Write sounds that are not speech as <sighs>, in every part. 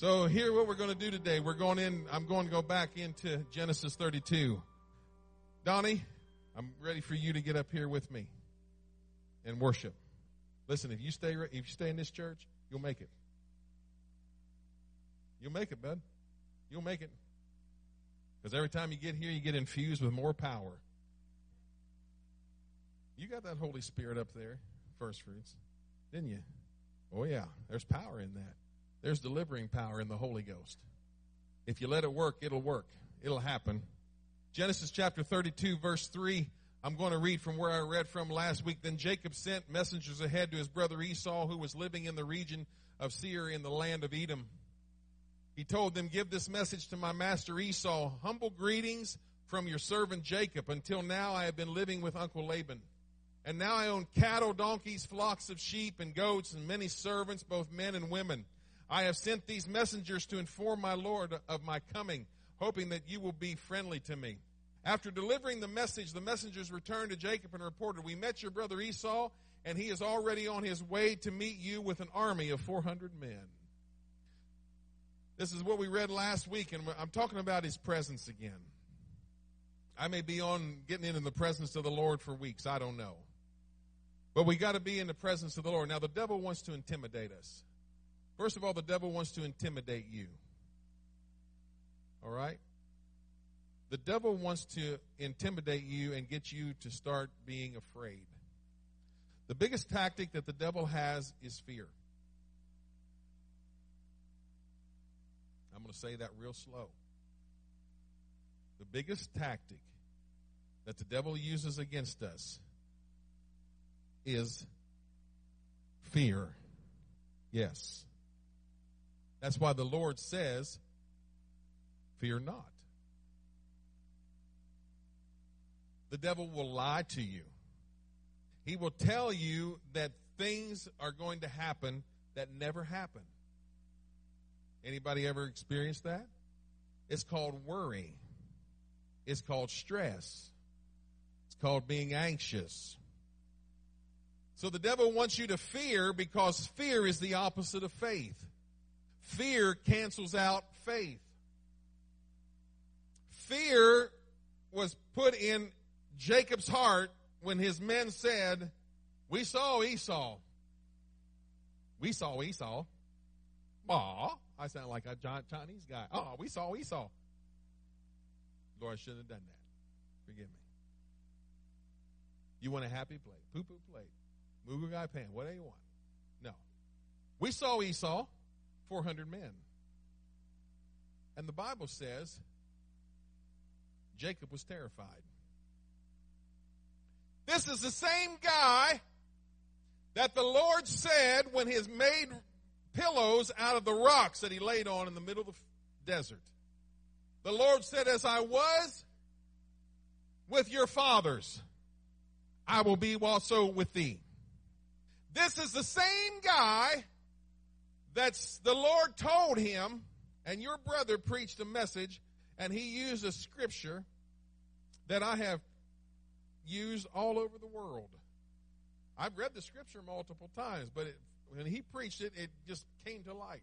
So here what we're going to do today, we're going in, I'm going to go back into Genesis 32. Donnie, I'm ready for you to get up here with me and worship. Listen, if you stay, if you stay in this church, you'll make it. You'll make it, bud. You'll make it. Because every time you get here, you get infused with more power. You got that Holy Spirit up there, first fruits, didn't you? Oh, yeah. There's power in that. There's delivering power in the Holy Ghost. If you let it work, it'll work. It'll happen. Genesis chapter 32, verse 3. I'm going to read from where I read from last week. Then Jacob sent messengers ahead to his brother Esau, who was living in the region of Seir in the land of Edom. He told them, Give this message to my master Esau. Humble greetings from your servant Jacob. Until now I have been living with Uncle Laban. And now I own cattle, donkeys, flocks of sheep and goats, and many servants, both men and women. I have sent these messengers to inform my Lord of my coming, hoping that you will be friendly to me. After delivering the message, the messengers returned to Jacob and reported, We met your brother Esau, and he is already on his way to meet you with an army of 400 men. This is what we read last week, and I'm talking about his presence again. I may be on getting into the presence of the Lord for weeks. I don't know. But we got to be in the presence of the Lord. Now, the devil wants to intimidate us. First of all, the devil wants to intimidate you. All right? The devil wants to intimidate you and get you to start being afraid. The biggest tactic that the devil has is fear. I'm going to say that real slow. The biggest tactic that the devil uses against us is fear. Yes. That's why the Lord says, Fear not. The devil will lie to you. He will tell you that things are going to happen that never happen. Anybody ever experienced that? It's called worry. It's called stress. It's called being anxious. So the devil wants you to fear because fear is the opposite of faith. Fear cancels out faith. Fear was put in Jacob's heart when his men said, We saw Esau. We saw Esau. Aw, I sound like a giant Chinese guy. Oh, we saw Esau. Lord, I shouldn't have done that. Forgive me. You want a happy plate, poo poo plate. Moo goo gai pan, whatever you want. No. We saw Esau, 400 men. And the Bible says Jacob was terrified. This is the same guy that the Lord said when his made pillows out of the rocks that he laid on in the middle of the desert. The Lord said, As I was with your fathers, I will be also with thee. This is the same guy that's the Lord told him, and your brother preached a message, and he used a scripture that I have used all over the world. I've read the scripture multiple times, but it, when he preached it, it just came to light.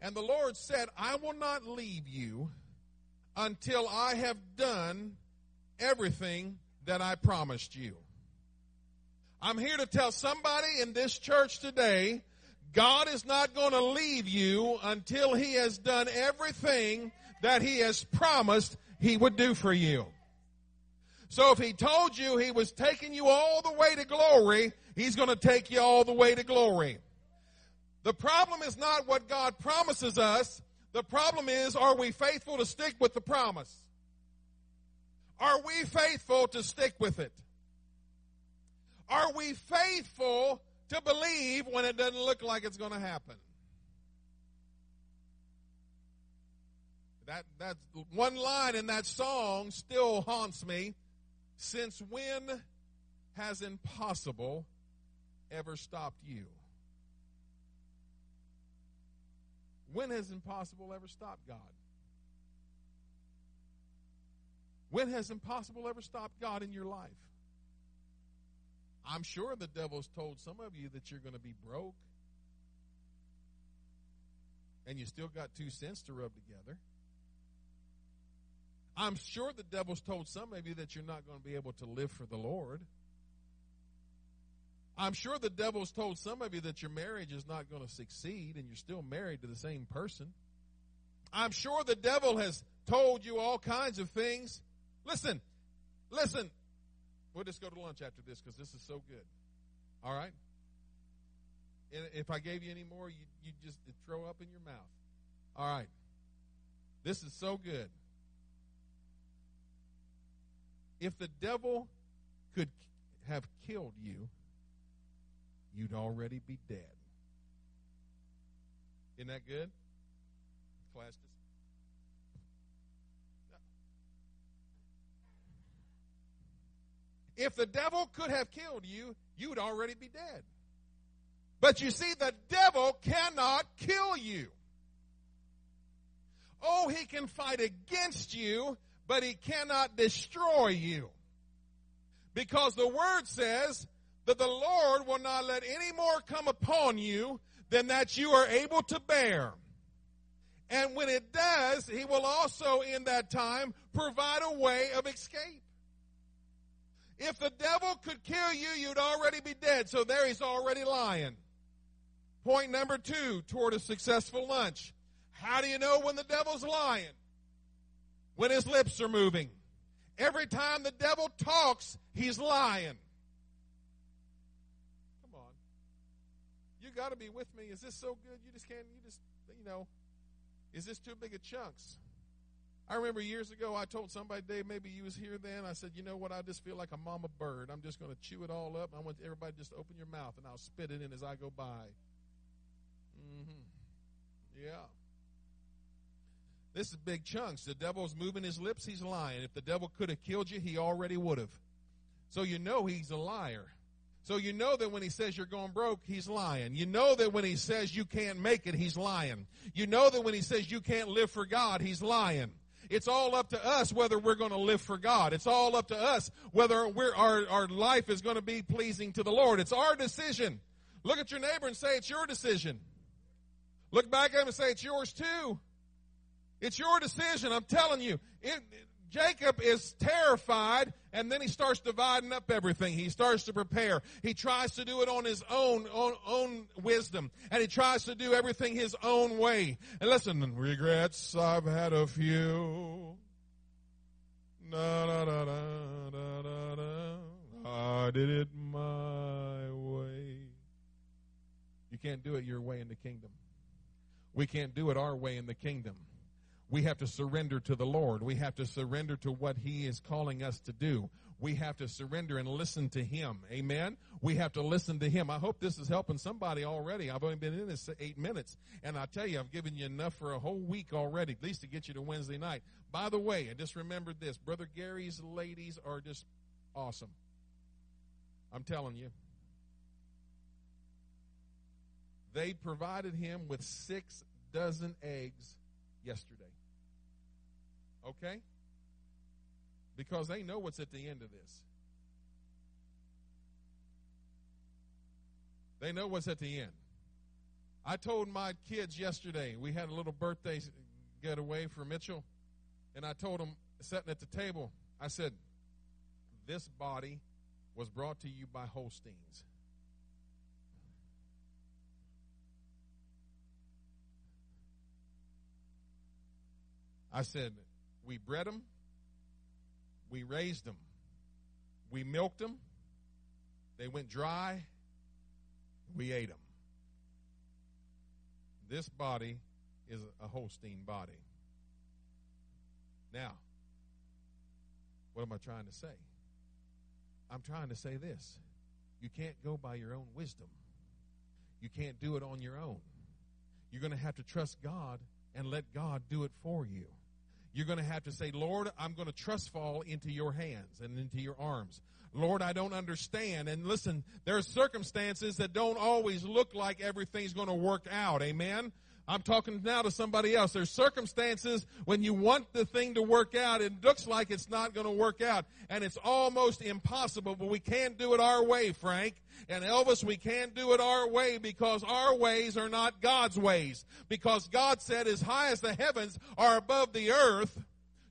And the Lord said, I will not leave you until I have done everything that I promised you. I'm here to tell somebody in this church today, God is not going to leave you until He has done everything that He has promised He would do for you. So if He told you He was taking you all the way to glory, He's going to take you all the way to glory. The problem is not what God promises us. The problem is, are we faithful to stick with the promise? Are we faithful to stick with it? Are we faithful to believe when it doesn't look like it's going to happen? That that's one line in that song still haunts me. Since when has impossible ever stopped you? When has impossible ever stopped God? When has impossible ever stopped God in your life? I'm sure the devil's told some of you that you're going to be broke. and you still got two cents to rub together. I'm sure the devil's told some of you that you're not going to be able to live for the Lord. I'm sure the devil's told some of you that your marriage is not going to succeed and you're still married to the same person. I'm sure the devil has told you all kinds of things. Listen, listen. We'll just go to lunch after this because this is so good. All right? And if I gave you any more, you you just throw up in your mouth. All right. This is so good. If the devil could have killed you, you'd already be dead. Isn't that good? Class If the devil could have killed you, you'd already be dead. But you see, the devil cannot kill you. Oh, he can fight against you, but he cannot destroy you. Because the word says that the Lord will not let any more come upon you than that you are able to bear. And when it does, he will also in that time provide a way of escape. If the devil could kill you, you'd already be dead. So there he's already lying. Point number two toward a successful lunch. How do you know when the devil's lying? When his lips are moving. Every time the devil talks, he's lying. Come on. You got to be with me. Is this so good? You just can't, you just, you know, is this too big of chunks? I remember years ago I told somebody, Dave, maybe you was here then. I said, you know what? I just feel like a mama bird. I'm just going to chew it all up. I want everybody just open your mouth and I'll spit it in as I go by. Mm-hmm. Yeah. This is big chunks. The devil's moving his lips, he's lying. If the devil could have killed you, he already would have. So you know he's a liar. So you know that when he says you're going broke, he's lying. You know that when he says you can't make it, he's lying. You know that when he says you can't live for God, he's lying. It's all up to us whether we're going to live for God. It's all up to us whether our, our life is going to be pleasing to the Lord. It's our decision. Look at your neighbor and say it's your decision. Look back at him and say it's yours too. It's your decision. I'm telling you. It, Jacob is terrified and then he starts dividing up everything. He starts to prepare. He tries to do it on his own, own, own wisdom and he tries to do everything his own way. And listen, regrets, I've had a few. Da, da, da, da, da, da, da. I did it my way. You can't do it your way in the kingdom. We can't do it our way in the kingdom. We have to surrender to the Lord. We have to surrender to what He is calling us to do. We have to surrender and listen to Him. Amen. We have to listen to Him. I hope this is helping somebody already. I've only been in this eight minutes, and I tell you, I've given you enough for a whole week already, at least to get you to Wednesday night. By the way, I just remembered this. Brother Gary's ladies are just awesome. I'm telling you. They provided him with six dozen eggs yesterday. Okay? Because they know what's at the end of this. They know what's at the end. I told my kids yesterday, we had a little birthday getaway for Mitchell, and I told them, sitting at the table, I said, This body was brought to you by Holsteins. I said, we bred them. We raised them. We milked them. They went dry. We ate them. This body is a Holstein body. Now, what am I trying to say? I'm trying to say this. You can't go by your own wisdom. You can't do it on your own. You're going to have to trust God and let God do it for you you're going to have to say, Lord, I'm going to trust fall into your hands and into your arms. Lord, I don't understand. And listen, there are circumstances that don't always look like everything's going to work out. Amen. I'm talking now to somebody else. There's circumstances when you want the thing to work out, it looks like it's not going to work out. And it's almost impossible, but we can't do it our way, Frank. And Elvis, we can't do it our way because our ways are not God's ways. Because God said as high as the heavens are above the earth,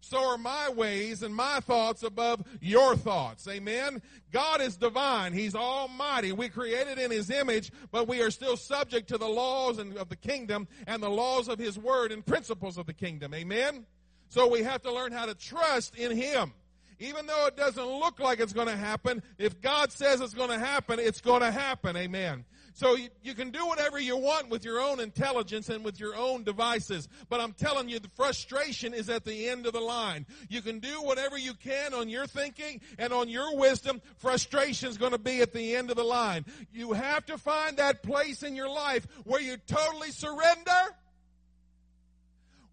so are my ways and my thoughts above your thoughts. Amen. God is divine. He's almighty. We created in his image, but we are still subject to the laws of the kingdom and the laws of his word and principles of the kingdom. Amen. So we have to learn how to trust in him. Even though it doesn't look like it's going to happen, if God says it's going to happen, it's going to happen. Amen. So you, you, can do whatever you want with your own intelligence and with your own devices. But I'm telling you, the frustration is at the end of the line. You can do whatever you can on your thinking and on your wisdom. Frustration is going to be at the end of the line. You have to find that place in your life where you totally surrender,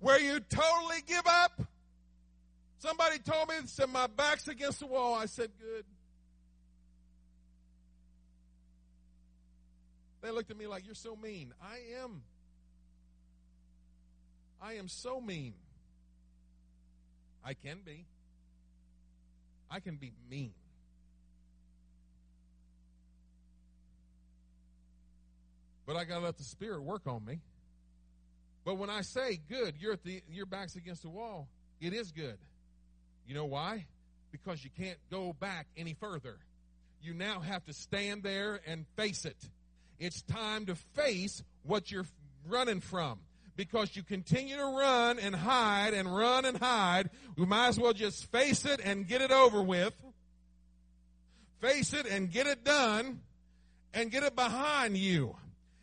where you totally give up. Somebody told me, said, my back's against the wall. I said, good. They looked at me like, You're so mean. I am. I am so mean. I can be. I can be mean. But I got to let the Spirit work on me. But when I say good, you're at the your back's against the wall. It is good. You know why? Because you can't go back any further. You now have to stand there and face it. It's time to face what you're running from. Because you continue to run and hide and run and hide, we might as well just face it and get it over with. Face it and get it done and get it behind you.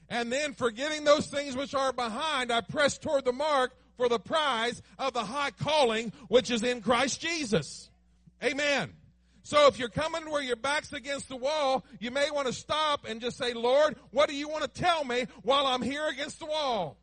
And then forgetting those things which are behind, I press toward the mark for the prize of the high calling which is in Christ Jesus. Amen. So if you're coming where your back's against the wall, you may want to stop and just say, Lord, what do you want to tell me while I'm here against the wall?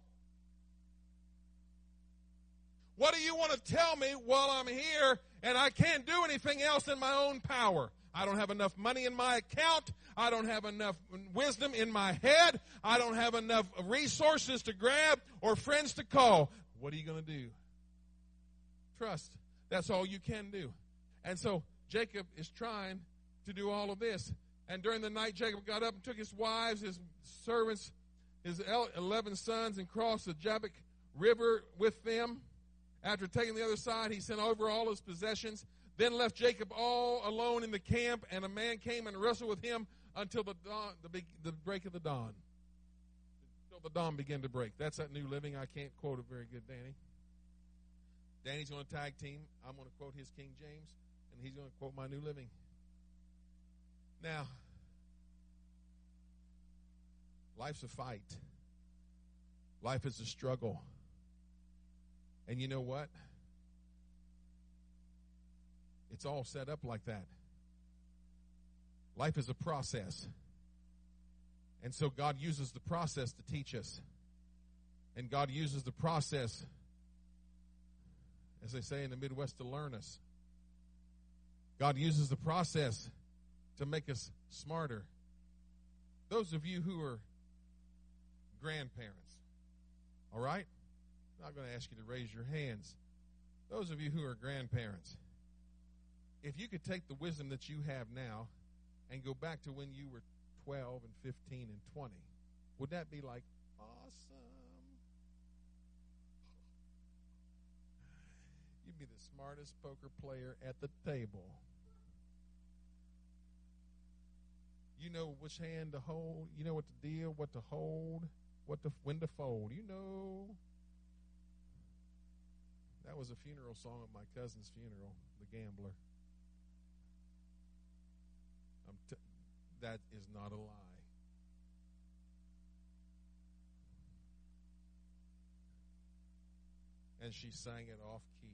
What do you want to tell me while I'm here and I can't do anything else in my own power? I don't have enough money in my account. I don't have enough wisdom in my head. I don't have enough resources to grab or friends to call. What are you going to do? Trust. That's all you can do. And so Jacob is trying to do all of this. And during the night, Jacob got up and took his wives, his servants, his 11 sons, and crossed the Jabbok River with them. After taking the other side, he sent over all his possessions, then left Jacob all alone in the camp, and a man came and wrestled with him until the dawn, the, the break of the dawn. Until the dawn began to break. That's that new living. I can't quote it very good, Danny. Danny's on a tag team. I'm going to quote his King James and he's going to quote my new living. Now, life's a fight. Life is a struggle. And you know what? It's all set up like that. Life is a process. And so God uses the process to teach us. And God uses the process, as they say in the Midwest, to learn us. God uses the process to make us smarter. Those of you who are grandparents, all right? I'm not going to ask you to raise your hands. Those of you who are grandparents, if you could take the wisdom that you have now and go back to when you were 12 and 15 and 20, would that be like awesome? You'd be the smartest poker player at the table. You know which hand to hold. You know what to deal, what to hold, what to when to fold. You know. That was a funeral song at my cousin's funeral, The Gambler. T- that is not a lie. And she sang it off key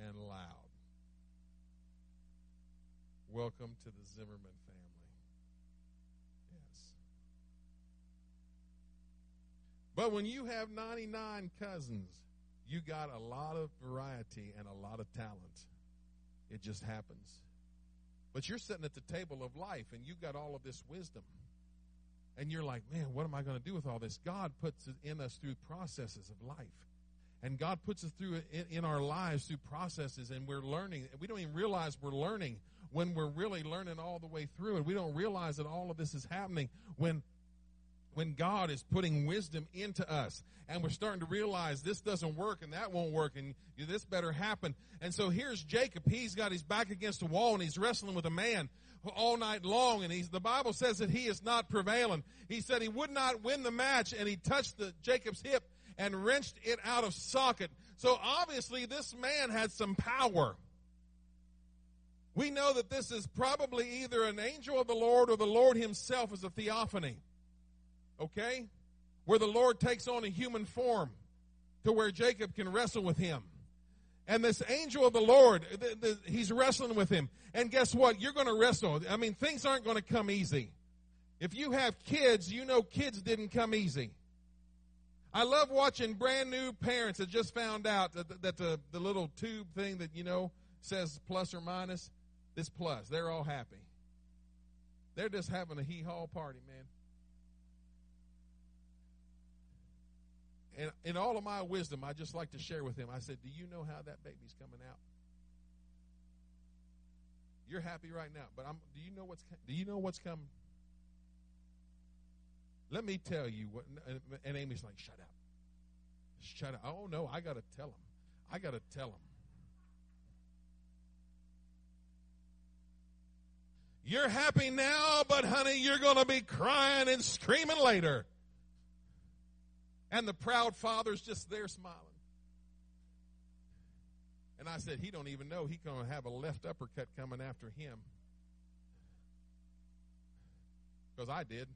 and loud. Welcome to the Zimmerman family. Yes. But when you have 99 cousins, you got a lot of variety and a lot of talent. It just happens. But you're sitting at the table of life and you got all of this wisdom. And you're like, man, what am I going to do with all this? God puts it in us through processes of life. And God puts us through in, in our lives through processes, and we're learning. We don't even realize we're learning when we're really learning all the way through. And we don't realize that all of this is happening when when God is putting wisdom into us and we're starting to realize this doesn't work and that won't work and this better happen. And so here's Jacob. He's got his back against a wall and he's wrestling with a man all night long and he's, the Bible says that he is not prevailing. He said he would not win the match and he touched the, Jacob's hip and wrenched it out of socket. So obviously this man had some power. We know that this is probably either an angel of the Lord or the Lord himself as a theophany okay? Where the Lord takes on a human form to where Jacob can wrestle with him. And this angel of the Lord, the, the, he's wrestling with him. And guess what? You're going to wrestle. I mean, things aren't going to come easy. If you have kids, you know kids didn't come easy. I love watching brand new parents that just found out that, that the, the little tube thing that, you know, says plus or minus, this plus. They're all happy. They're just having a hee haw party, man. And in all of my wisdom, I just like to share with him. I said, Do you know how that baby's coming out? You're happy right now, but I'm do you know what's do you know what's coming? Let me tell you what and Amy's like, Shut up. Shut up. Oh no, I gotta tell him. I gotta tell him. You're happy now, but honey, you're gonna be crying and screaming later. And the proud father's just there smiling. And I said, he don't even know he going to have a left uppercut coming after him. Because I did.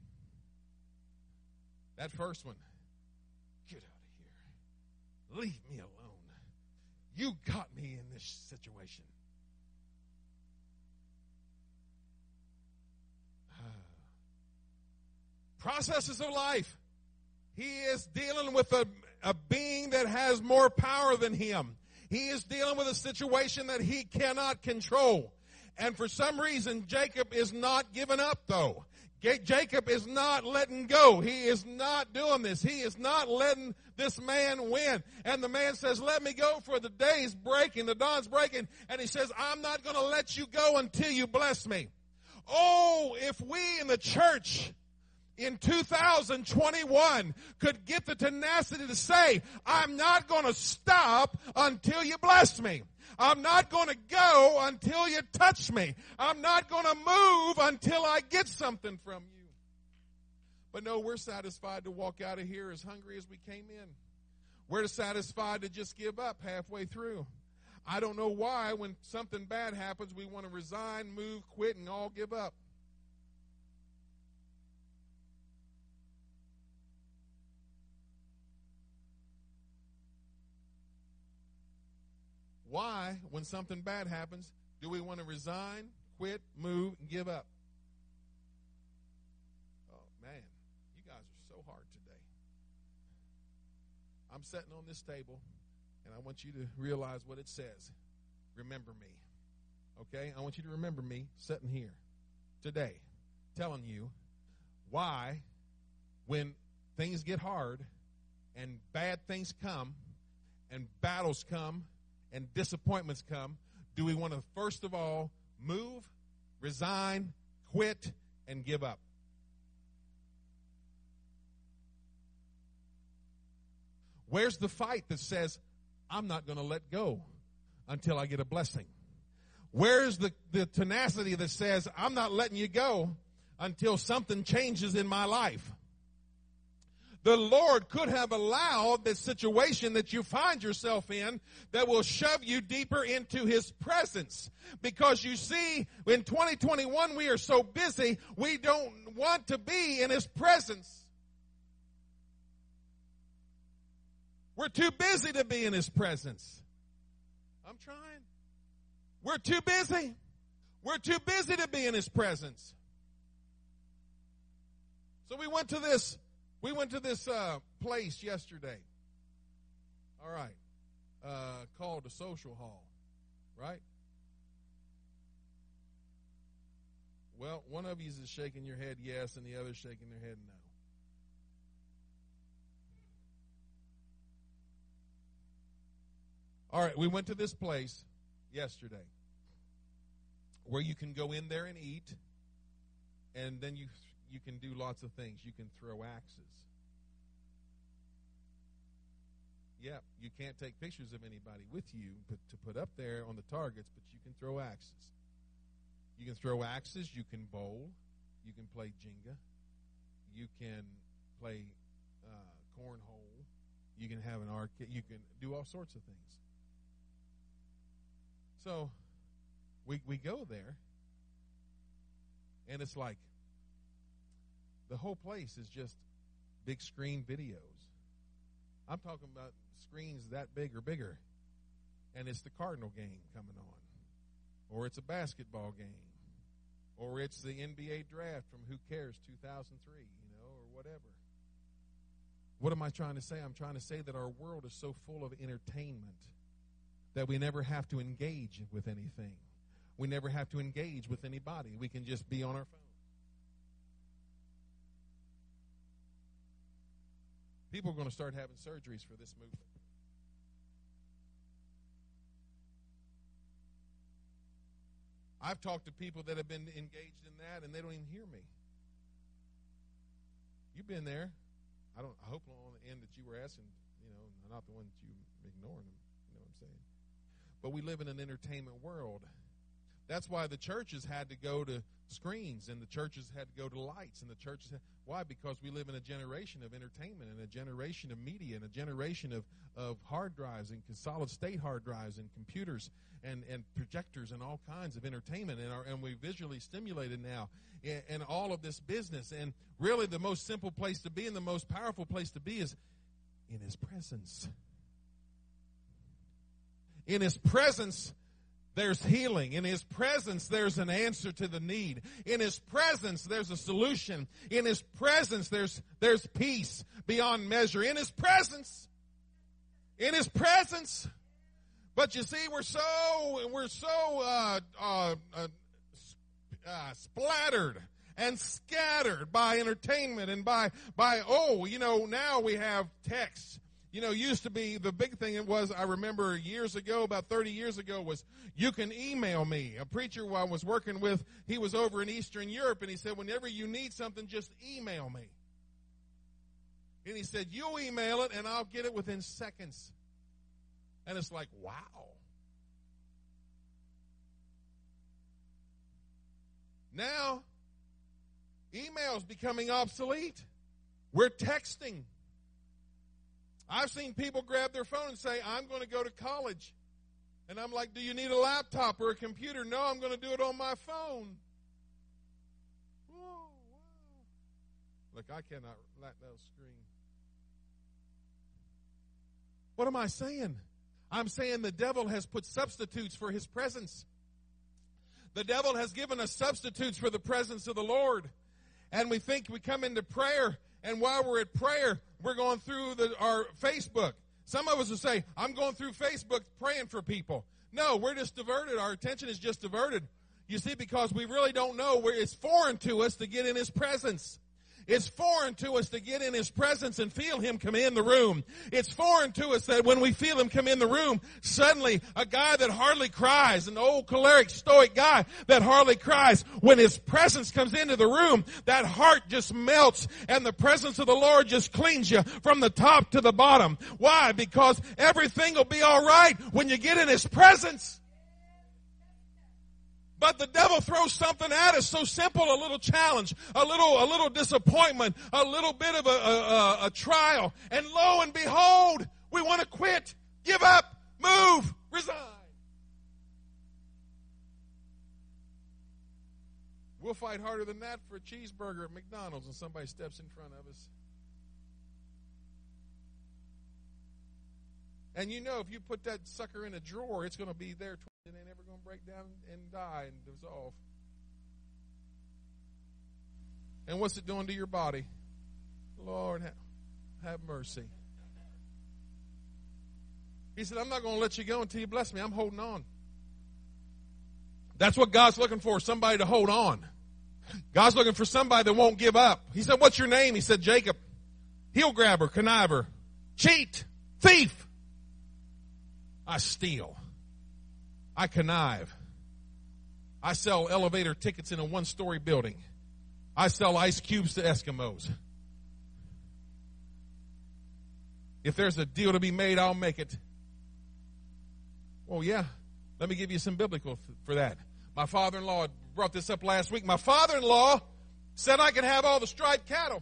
That first one, get out of here. Leave me alone. You got me in this situation. Processes of life. He is dealing with a, a being that has more power than him. He is dealing with a situation that he cannot control. And for some reason, Jacob is not giving up though. Jacob is not letting go. He is not doing this. He is not letting this man win. And the man says, let me go for the day's breaking, the dawn's breaking. And he says, I'm not going to let you go until you bless me. Oh, if we in the church in 2021 could get the tenacity to say, I'm not going to stop until you bless me. I'm not going to go until you touch me. I'm not going to move until I get something from you. But no, we're satisfied to walk out of here as hungry as we came in. We're satisfied to just give up halfway through. I don't know why when something bad happens, we want to resign, move, quit, and all give up. Why, when something bad happens, do we want to resign, quit, move, and give up? Oh, man, you guys are so hard today. I'm sitting on this table, and I want you to realize what it says. Remember me. Okay? I want you to remember me sitting here today telling you why, when things get hard and bad things come and battles come and disappointments come, do we want to first of all move, resign, quit, and give up? Where's the fight that says, I'm not going to let go until I get a blessing? Where's the, the tenacity that says, I'm not letting you go until something changes in my life? The Lord could have allowed this situation that you find yourself in that will shove you deeper into His presence. Because you see, in 2021 we are so busy, we don't want to be in His presence. We're too busy to be in His presence. I'm trying. We're too busy. We're too busy to be in His presence. So we went to this we went to this uh, place yesterday. All right. Uh, called the social hall. Right? Well, one of you is shaking your head yes, and the other shaking their head no. All right, we went to this place yesterday where you can go in there and eat, and then you you can do lots of things. You can throw axes. Yeah, you can't take pictures of anybody with you to put up there on the targets, but you can throw axes. You can throw axes, you can bowl, you can play Jenga, you can play uh, cornhole, you can have an arcade, you can do all sorts of things. So we we go there, and it's like the whole place is just big screen videos. I'm talking about screens that big or bigger, and it's the Cardinal game coming on, or it's a basketball game, or it's the NBA draft from Who Cares 2003, you know, or whatever. What am I trying to say? I'm trying to say that our world is so full of entertainment that we never have to engage with anything. We never have to engage with anybody. We can just be on our phone. People are going to start having surgeries for this movement. I've talked to people that have been engaged in that and they don't even hear me. You've been there. I don't I hope on the end that you were asking, you know, not the one that you ignoring them. You know what I'm saying? But we live in an entertainment world. That's why the churches had to go to screens and the churches had to go to lights and the churches had, why? Because we live in a generation of entertainment and a generation of media and a generation of, of hard drives and solid state hard drives and computers and, and projectors and all kinds of entertainment and, our, and we visually stimulated now and, and all of this business. And really the most simple place to be and the most powerful place to be is in his presence. In his presence there's healing. In His presence, there's an answer to the need. In His presence, there's a solution. In His presence, there's, there's peace beyond measure. In His presence. In His presence. But you see, we're so, we're so, uh, uh, uh, uh splattered and scattered by entertainment and by, by, oh, you know, now we have text you know, used to be the big thing it was, I remember years ago, about 30 years ago, was you can email me. A preacher I was working with, he was over in Eastern Europe and he said, whenever you need something, just email me. And he said, you email it and I'll get it within seconds. And it's like, wow. Now, email's becoming obsolete. We're texting. I've seen people grab their phone and say, I'm going to go to college. And I'm like, do you need a laptop or a computer? No, I'm going to do it on my phone. Look, I cannot let those screen. What am I saying? I'm saying the devil has put substitutes for his presence. The devil has given us substitutes for the presence of the Lord. And we think we come into prayer and while we're at prayer, we're going through the, our Facebook. Some of us will say, I'm going through Facebook praying for people. No, we're just diverted. Our attention is just diverted. You see, because we really don't know where it's foreign to us to get in His presence. It's foreign to us to get in His presence and feel Him come in the room. It's foreign to us that when we feel Him come in the room, suddenly a guy that hardly cries, an old choleric stoic guy that hardly cries, when His presence comes into the room, that heart just melts and the presence of the Lord just cleans you from the top to the bottom. Why? Because everything will be alright when you get in His presence. But the devil throws something at us so simple, a little challenge, a little, a little disappointment, a little bit of a, a, a trial. And lo and behold, we want to quit, give up, move, resign. We'll fight harder than that for a cheeseburger at McDonald's and somebody steps in front of us. And you know, if you put that sucker in a drawer, it's going to be there break down and die and dissolve. And what's it doing to your body? Lord, have mercy. He said, I'm not going to let you go until you bless me. I'm holding on. That's what God's looking for somebody to hold on. God's looking for somebody that won't give up. He said, What's your name? He said, Jacob. Heel grabber, conniver, cheat, thief. I steal. I connive. I sell elevator tickets in a one story building. I sell ice cubes to Eskimos. If there's a deal to be made, I'll make it. Well, yeah. Let me give you some biblical for that. My father in law brought this up last week. My father in law said I could have all the striped cattle.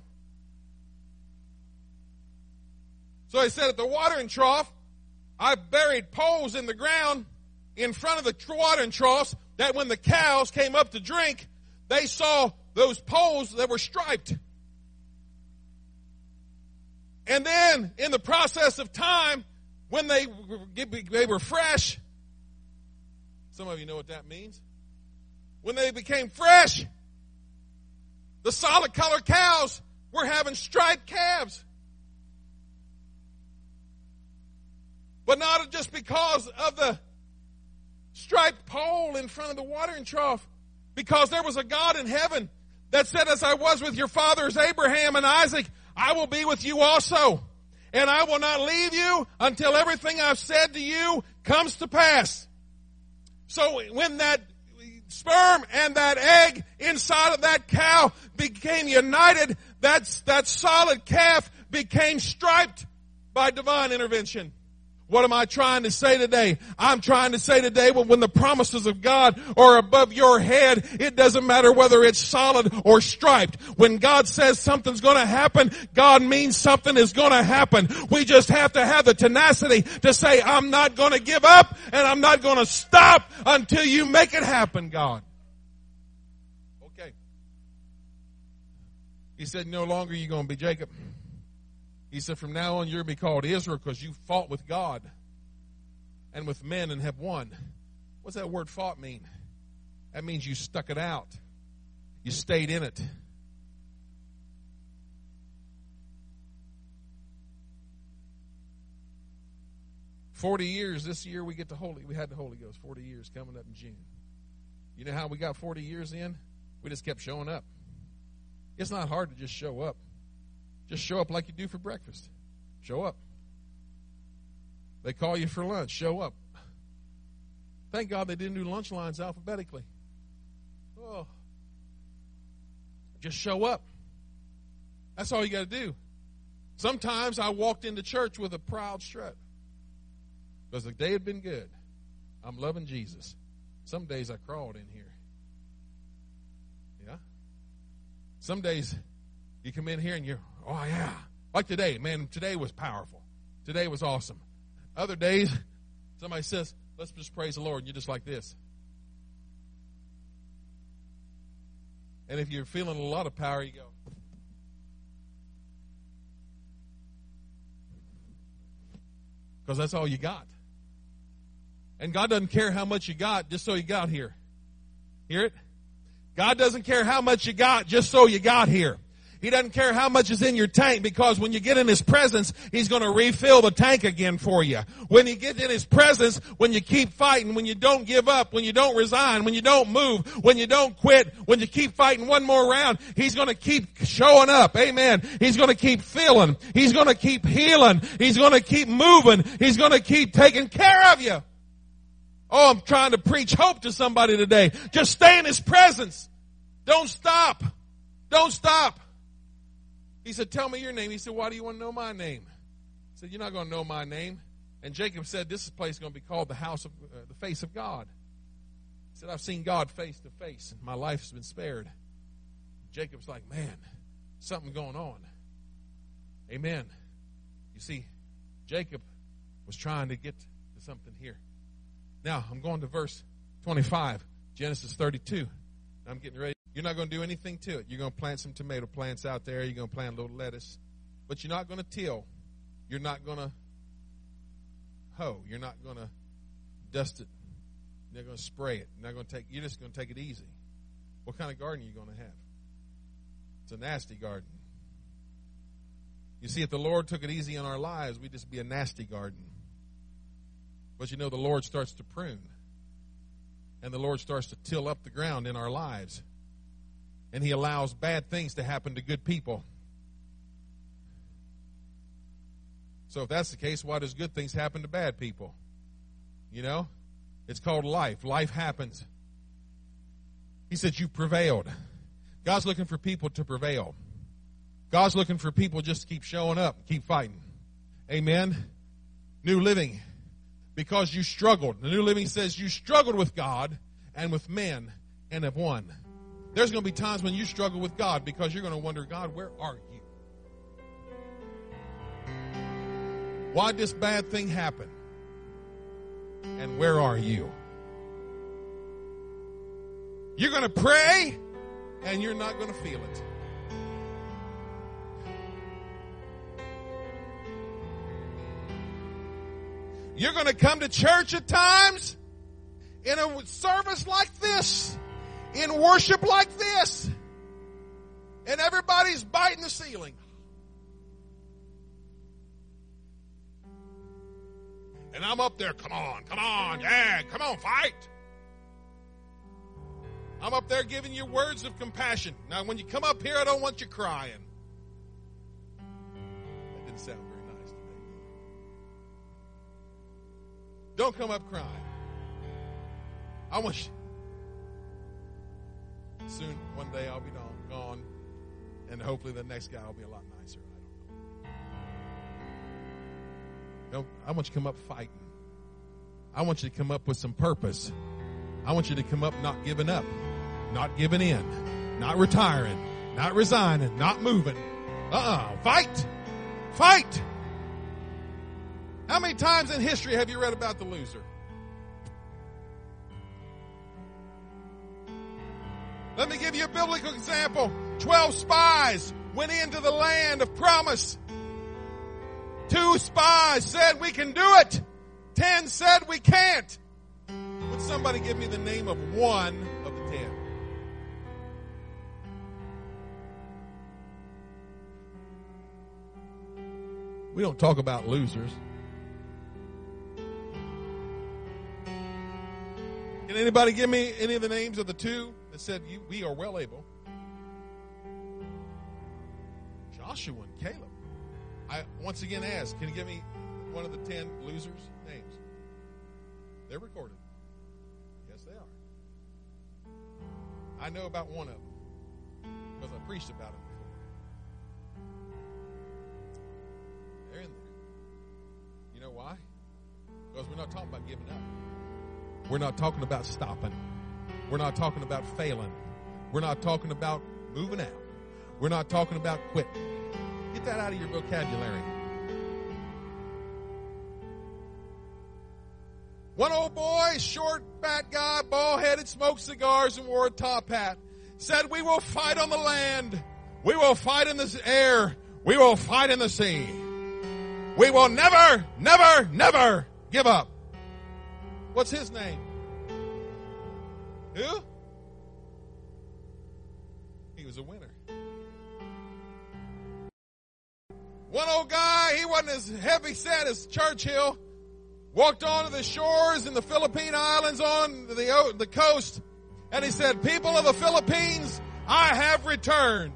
So he said at the watering trough, I buried poles in the ground in front of the watering troughs that when the cows came up to drink, they saw those poles that were striped. And then in the process of time, when they, they were fresh, some of you know what that means. When they became fresh, the solid color cows were having striped calves. But not just because of the striped pole in front of the watering trough, because there was a God in heaven that said, As I was with your fathers Abraham and Isaac, I will be with you also. And I will not leave you until everything I've said to you comes to pass. So when that sperm and that egg inside of that cow became united, that's, that solid calf became striped by divine intervention. What am I trying to say today? I'm trying to say today when, when the promises of God are above your head, it doesn't matter whether it's solid or striped. When God says something's gonna happen, God means something is gonna happen. We just have to have the tenacity to say, I'm not gonna give up and I'm not gonna stop until you make it happen, God. Okay. He said, no longer you gonna be Jacob. He said, From now on, you're going to be called Israel because you fought with God and with men and have won. What's that word fought mean? That means you stuck it out, you stayed in it. Forty years this year we get the Holy we had the Holy Ghost, forty years coming up in June. You know how we got forty years in? We just kept showing up. It's not hard to just show up. Just show up like you do for breakfast. Show up. They call you for lunch. Show up. Thank God they didn't do lunch lines alphabetically. Oh. Just show up. That's all you got to do. Sometimes I walked into church with a proud strut because the day had been good. I'm loving Jesus. Some days I crawled in here. Yeah. Some days you come in here and you're Oh, yeah. Like today, man, today was powerful. Today was awesome. Other days, <laughs> somebody says, let's just praise the Lord, and you're just like this. And if you're feeling a lot of power, you go. Because that's all you got. And God doesn't care how much you got just so you got here. Hear it? God doesn't care how much you got just so you got here. He doesn't care how much is in your tank because when you get in His presence, He's going to refill the tank again for you. When you get in His presence, when you keep fighting, when you don't give up, when you don't resign, when you don't move, when you don't quit, when you keep fighting one more round, He's going to keep showing up. Amen. He's going to keep filling. He's going to keep healing. He's going to keep moving. He's going to keep taking care of you. Oh, I'm trying to preach hope to somebody today. Just stay in His presence. Don't stop. Don't stop. He said, Tell me your name. He said, Why do you want to know my name? He said, You're not going to know my name. And Jacob said, This place is going to be called the house of uh, the face of God. He said, I've seen God face to face, and my life's been spared. Jacob's like, Man, something going on. Amen. You see, Jacob was trying to get to something here. Now, I'm going to verse 25, Genesis 32. I'm getting ready. You're not going to do anything to it. You're going to plant some tomato plants out there. You're going to plant a little lettuce. But you're not going to till. You're not going to hoe. You're not going to dust it. You're going to spray it. You're not going to take. You're just going to take it easy. What kind of garden are you going to have? It's a nasty garden. You see, if the Lord took it easy in our lives, we'd just be a nasty garden. But you know, the Lord starts to prune, and the Lord starts to till up the ground in our lives and he allows bad things to happen to good people. So if that's the case, why does good things happen to bad people? You know? It's called life. Life happens. He said, You prevailed. God's looking for people to prevail. God's looking for people just to keep showing up, keep fighting. Amen. New living. Because you struggled. The new living says you struggled with God and with men and have won. There's going to be times when you struggle with God because you're going to wonder, God, where are you? Why did this bad thing happen? And where are you? You're going to pray and you're not going to feel it. You're going to come to church at times in a service like this, in worship like this, and everybody's biting the ceiling. And I'm up there, come on, come on, yeah, come on, fight. I'm up there giving you words of compassion. Now, when you come up here, I don't want you crying. That didn't sound very nice to me. Don't come up crying. I want you. Soon, one day, I'll be gone, and hopefully the next guy will be a lot nicer. I don't know. I want you to come up fighting. I want you to come up with some purpose. I want you to come up not giving up, not giving in, not retiring, not resigning, not moving. Uh-uh. Fight. Fight. How many times in history have you read about the loser? Let me give you a biblical example. Twelve spies went into the land of promise. Two spies said we can do it. Ten said we can't. Would somebody give me the name of one of the ten? We don't talk about losers. Can anybody give me any of the names of the two that said, We are well able? Joshua and Caleb. I once again ask, can you give me one of the ten losers' names? They're recorded. Yes, they are. I know about one of them because I preached about it before. They're in there. You know why? Because we're not talking about giving up. We're not talking about stopping. We're not talking about failing. We're not talking about moving out. We're not talking about quitting. Get that out of your vocabulary. One old boy, short, fat guy, bald headed, smoked cigars, and wore a top hat, said, We will fight on the land. We will fight in the air. We will fight in the sea. We will never, never, never give up. What's his name? Who? He was a winner. One old guy, he wasn't as heavy set as Churchill, walked onto the shores in the Philippine Islands on the, the coast, and he said, People of the Philippines, I have returned.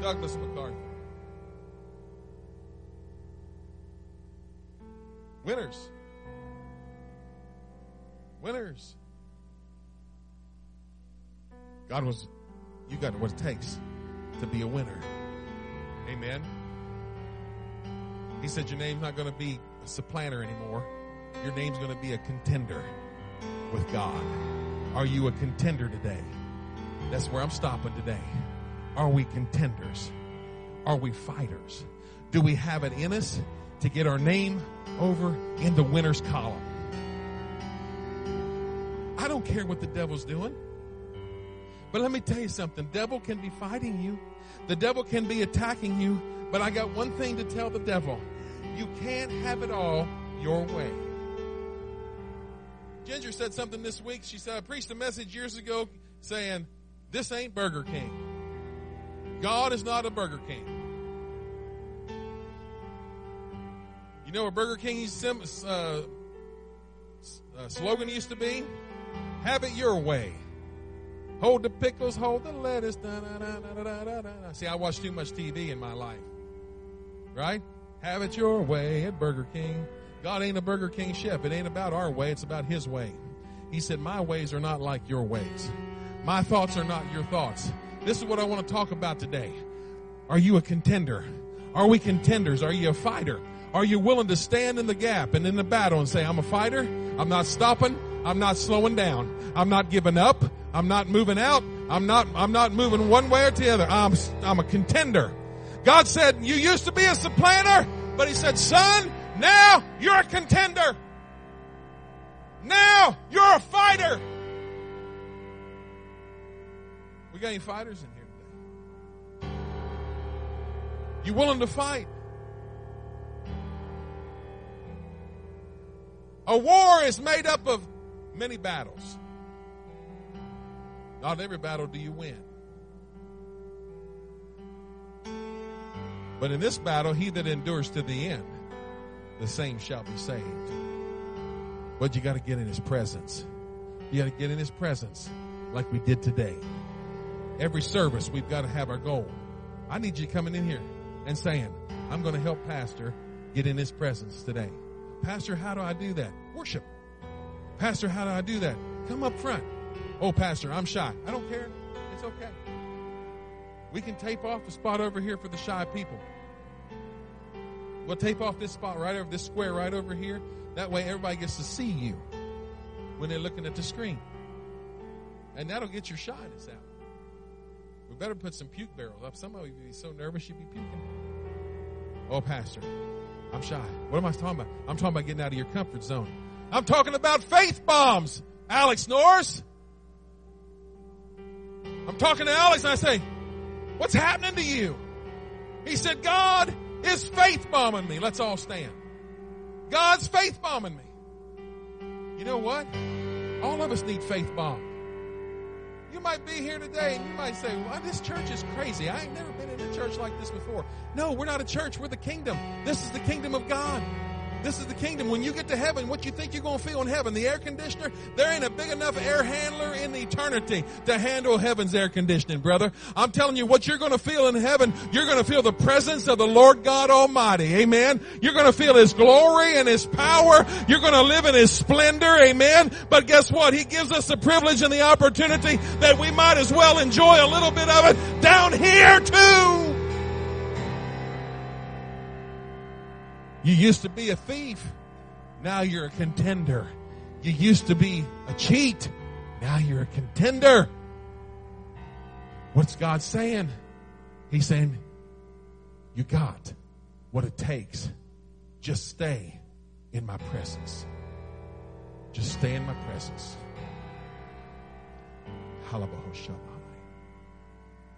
Douglas MacArthur. Winners. Winners. God was, you got what it takes to be a winner. Amen. He said, Your name's not going to be a supplanter anymore. Your name's going to be a contender with God. Are you a contender today? That's where I'm stopping today. Are we contenders? Are we fighters? Do we have it in us to get our name over in the winner's column? Care what the devil's doing. But let me tell you something. Devil can be fighting you. The devil can be attacking you. But I got one thing to tell the devil. You can't have it all your way. Ginger said something this week. She said, I preached a message years ago saying, this ain't Burger King. God is not a Burger King. You know what Burger King's uh, uh, slogan used to be? Have it your way. Hold the pickles, hold the lettuce. Da, da, da. See, I watch too much TV in my life. Right? Have it your way at Burger King. God ain't a Burger King chef. It ain't about our way, it's about His way. He said, My ways are not like your ways. My thoughts are not your thoughts. This is what I want to talk about today. Are you a contender? Are we contenders? Are you a fighter? Are you willing to stand in the gap and in the battle and say, I'm a fighter. I'm not stopping. I'm not slowing down. I'm not giving up. I'm not moving out. I'm not, I'm not moving one way or the other. I'm, I'm a contender. God said, you used to be a supplanter, but he said, son, now you're a contender. Now you're a fighter. We got any fighters in here today? You willing to fight? A war is made up of many battles. Not every battle do you win. But in this battle, he that endures to the end, the same shall be saved. But you got to get in his presence. You got to get in his presence like we did today. Every service, we've got to have our goal. I need you coming in here and saying, I'm going to help Pastor get in his presence today. Pastor, how do I do that? Worship. Pastor, how do I do that? Come up front. Oh, Pastor, I'm shy. I don't care. It's okay. We can tape off the spot over here for the shy people. We'll tape off this spot right over this square right over here. That way everybody gets to see you when they're looking at the screen. And that'll get your shyness out. We better put some puke barrels up. Some of you be so nervous you'd be puking. Oh, Pastor, I'm shy. What am I talking about? I'm talking about getting out of your comfort zone. I'm talking about faith bombs, Alex Norris. I'm talking to Alex and I say, What's happening to you? He said, God is faith bombing me. Let's all stand. God's faith bombing me. You know what? All of us need faith bomb. You might be here today and you might say, well, this church is crazy. I ain't never been in a church like this before. No, we're not a church. We're the kingdom. This is the kingdom of God. This is the kingdom. When you get to heaven, what you think you're going to feel in heaven? The air conditioner? There ain't a big enough air handler in eternity to handle heaven's air conditioning, brother. I'm telling you, what you're going to feel in heaven, you're going to feel the presence of the Lord God Almighty. Amen. You're going to feel His glory and His power. You're going to live in His splendor. Amen. But guess what? He gives us the privilege and the opportunity that we might as well enjoy a little bit of it down here too. You used to be a thief. Now you're a contender. You used to be a cheat. Now you're a contender. What's God saying? He's saying, you got what it takes. Just stay in my presence. Just stay in my presence.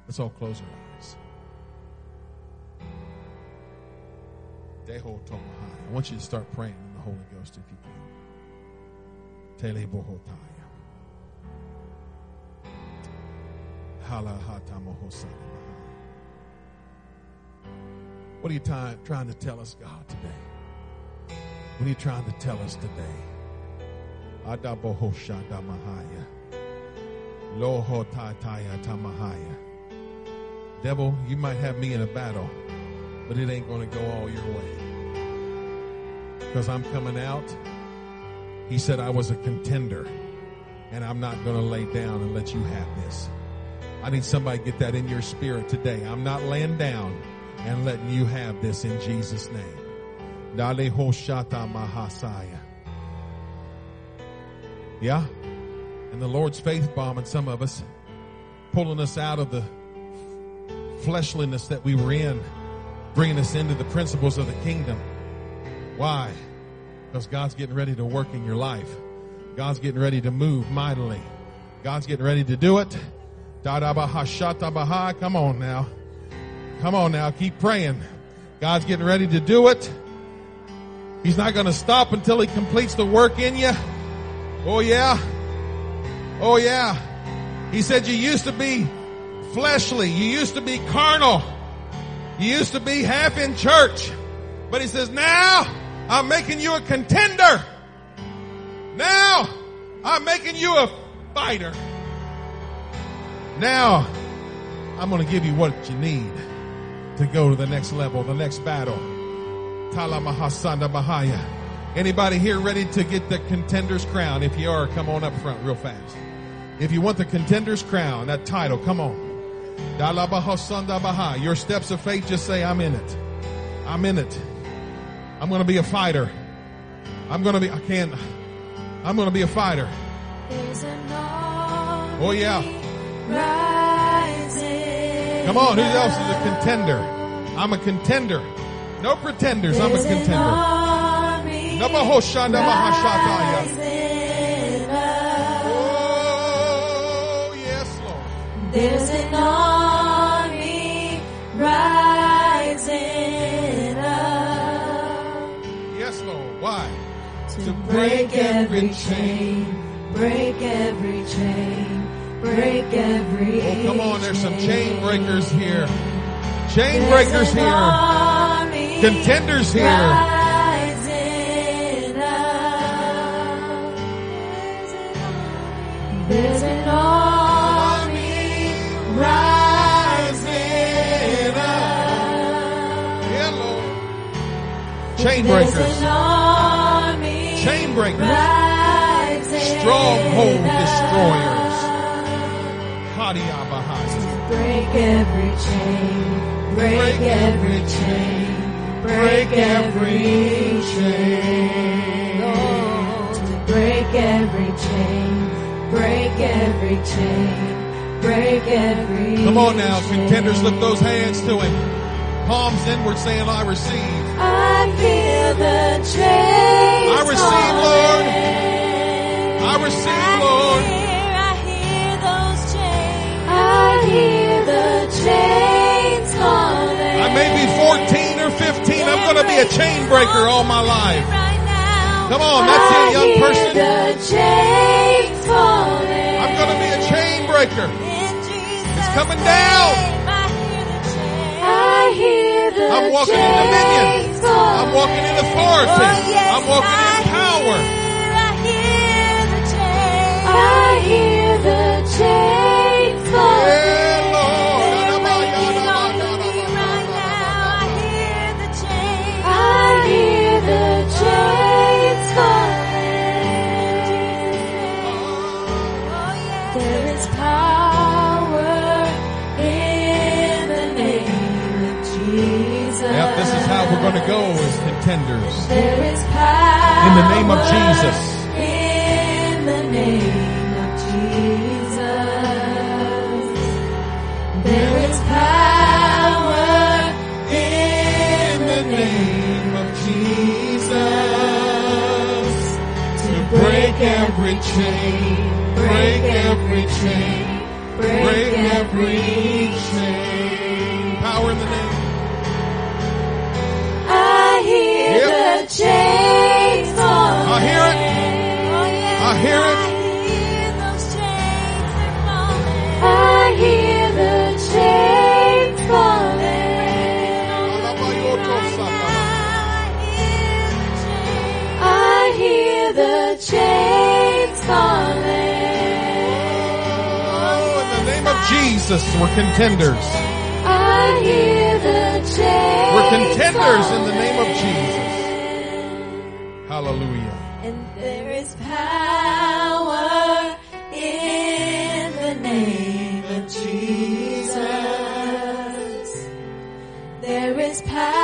Let's all close our eyes. I want you to start praying in the Holy Ghost if you can. Tele Bohotaya. What are you trying, trying to tell us, God, today? What are you trying to tell us today? Adabohoshadamahaya. Lohotataya tamahaya. Devil, you might have me in a battle, but it ain't going to go all your way because I'm coming out. He said I was a contender and I'm not going to lay down and let you have this. I need somebody to get that in your spirit today. I'm not laying down and letting you have this in Jesus' name. Mahasaya. Yeah? And the Lord's faith bombing some of us, pulling us out of the fleshliness that we were in, bringing us into the principles of the kingdom. Why? Because God's getting ready to work in your life. God's getting ready to move mightily. God's getting ready to do it. Come on now. Come on now. Keep praying. God's getting ready to do it. He's not going to stop until he completes the work in you. Oh yeah. Oh yeah. He said you used to be fleshly. You used to be carnal. You used to be half in church. But he says now I'm making you a contender. Now I'm making you a fighter. Now, I'm going to give you what you need to go to the next level, the next battle. Talamahasanda Bahaya. Anybody here ready to get the contender's crown? If you are, come on up front real fast. If you want the contender's crown, that title, come on. Dalabahasanda Bahaya. Your steps of faith, just say, I'm in it. I'm in it. I'm going to be a fighter. I'm going to be, I can't, I'm going to be a fighter. Oh yeah. Come on, who else is a contender? I'm a contender. No pretenders, I'm a contender. Oh, yes, Lord. There's an army Why? to break every chain, break every chain, break every Oh, come on, there's some chain chain. breakers here. Chain There's breakers here. Contenders here. rising up. There's an army rising up. Yeah, Lord. Chain breakers. Chain breakers. Stronghold destroyers. Break every chain, break, Break every chain, break every chain. Oh, break every chain, break every chain, break every Come on now, contenders, lift those hands to Him. Palms inward saying, I receive. I receive, Lord. I receive, Lord. I hear those chains. I hear the chains falling. I may be 14 or 15. I'm going to be a chain breaker all my life. Come on, that's it, young person. The chains falling. I'm going to be a chain breaker. It's coming down. I hear the I'm walking in dominion. Falling. I'm walking in authority. Oh, yes, I'm walking I in power. hear, I hear the chains. I hear the chains Jesus. We're contenders. I hear the We're contenders in the name of Jesus. Hallelujah. And there is power in the name of Jesus. There is power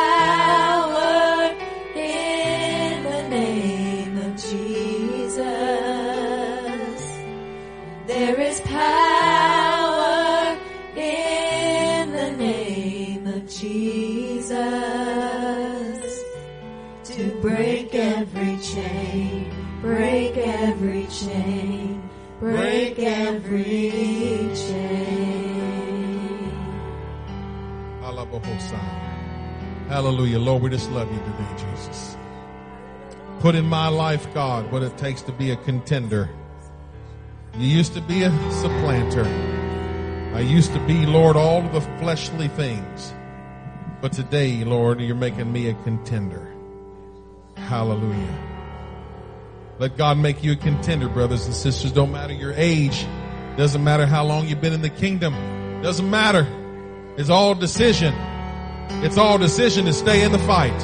Hallelujah. Lord, we just love you today, Jesus. Put in my life, God, what it takes to be a contender. You used to be a supplanter. I used to be, Lord, all of the fleshly things. But today, Lord, you're making me a contender. Hallelujah. Let God make you a contender, brothers and sisters. Don't matter your age. Doesn't matter how long you've been in the kingdom. Doesn't matter. It's all decision. It's all decision to stay in the fight.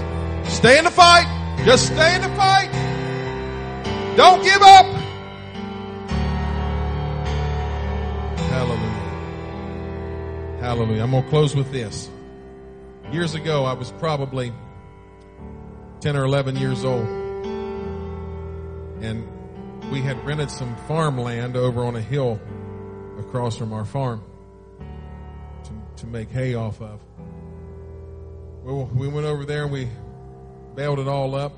Stay in the fight. Just stay in the fight. Don't give up. Hallelujah. Hallelujah. I'm going to close with this. Years ago, I was probably 10 or 11 years old. And we had rented some farmland over on a hill across from our farm to, to make hay off of. Well, we went over there and we baled it all up,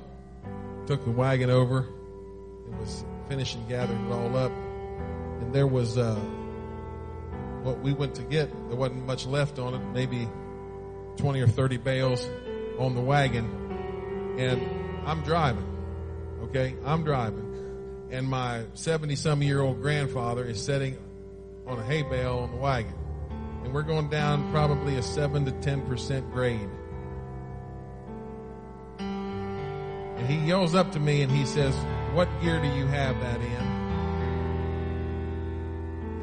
took the wagon over, it was finishing gathering it all up, and there was uh, what we went to get. There wasn't much left on it, maybe 20 or 30 bales on the wagon, and I'm driving. Okay, I'm driving, and my 70 some year old grandfather is sitting on a hay bale on the wagon, and we're going down probably a seven to 10 percent grade. He yells up to me and he says, What gear do you have that in?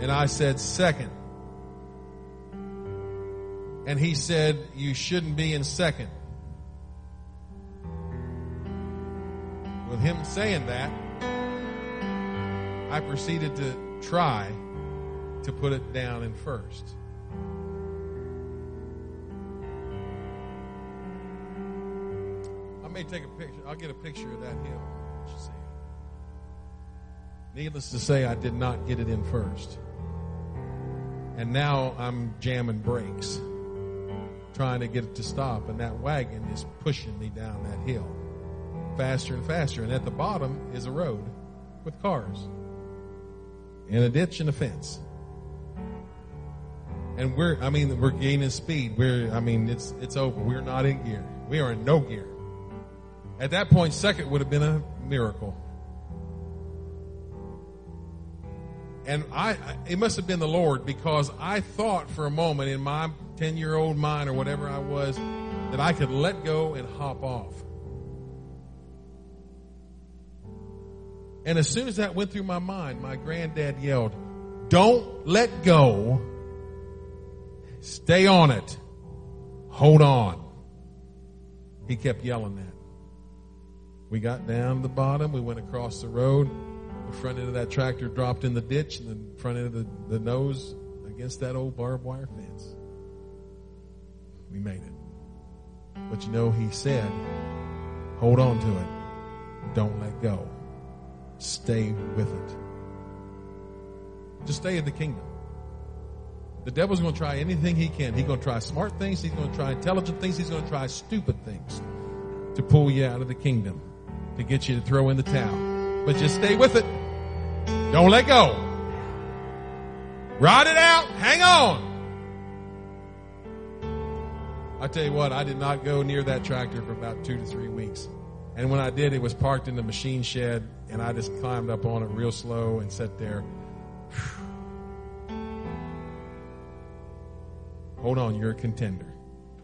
And I said, Second. And he said, You shouldn't be in second. With him saying that, I proceeded to try to put it down in first. Take a picture. I'll get a picture of that hill. Needless to say, I did not get it in first. And now I'm jamming brakes, trying to get it to stop, and that wagon is pushing me down that hill faster and faster. And at the bottom is a road with cars and a ditch and a fence. And we're, I mean, we're gaining speed. We're, I mean, it's, it's over. We're not in gear. We are in no gear. At that point, second would have been a miracle. And I, it must have been the Lord because I thought for a moment in my 10 year old mind or whatever I was that I could let go and hop off. And as soon as that went through my mind, my granddad yelled, Don't let go. Stay on it. Hold on. He kept yelling that. We got down to the bottom. We went across the road. The front end of that tractor dropped in the ditch, and the front end of the, the nose against that old barbed wire fence. We made it. But you know, he said, hold on to it. Don't let go. Stay with it. Just stay in the kingdom. The devil's going to try anything he can. He's going to try smart things. He's going to try intelligent things. He's going to try stupid things to pull you out of the kingdom, to get you to throw in the towel. But just stay with it. Don't let go. Ride it out. Hang on. I tell you what, I did not go near that tractor for about two to three weeks. And when I did, it was parked in the machine shed, and I just climbed up on it real slow and sat there. <sighs> Hold on, you're a contender.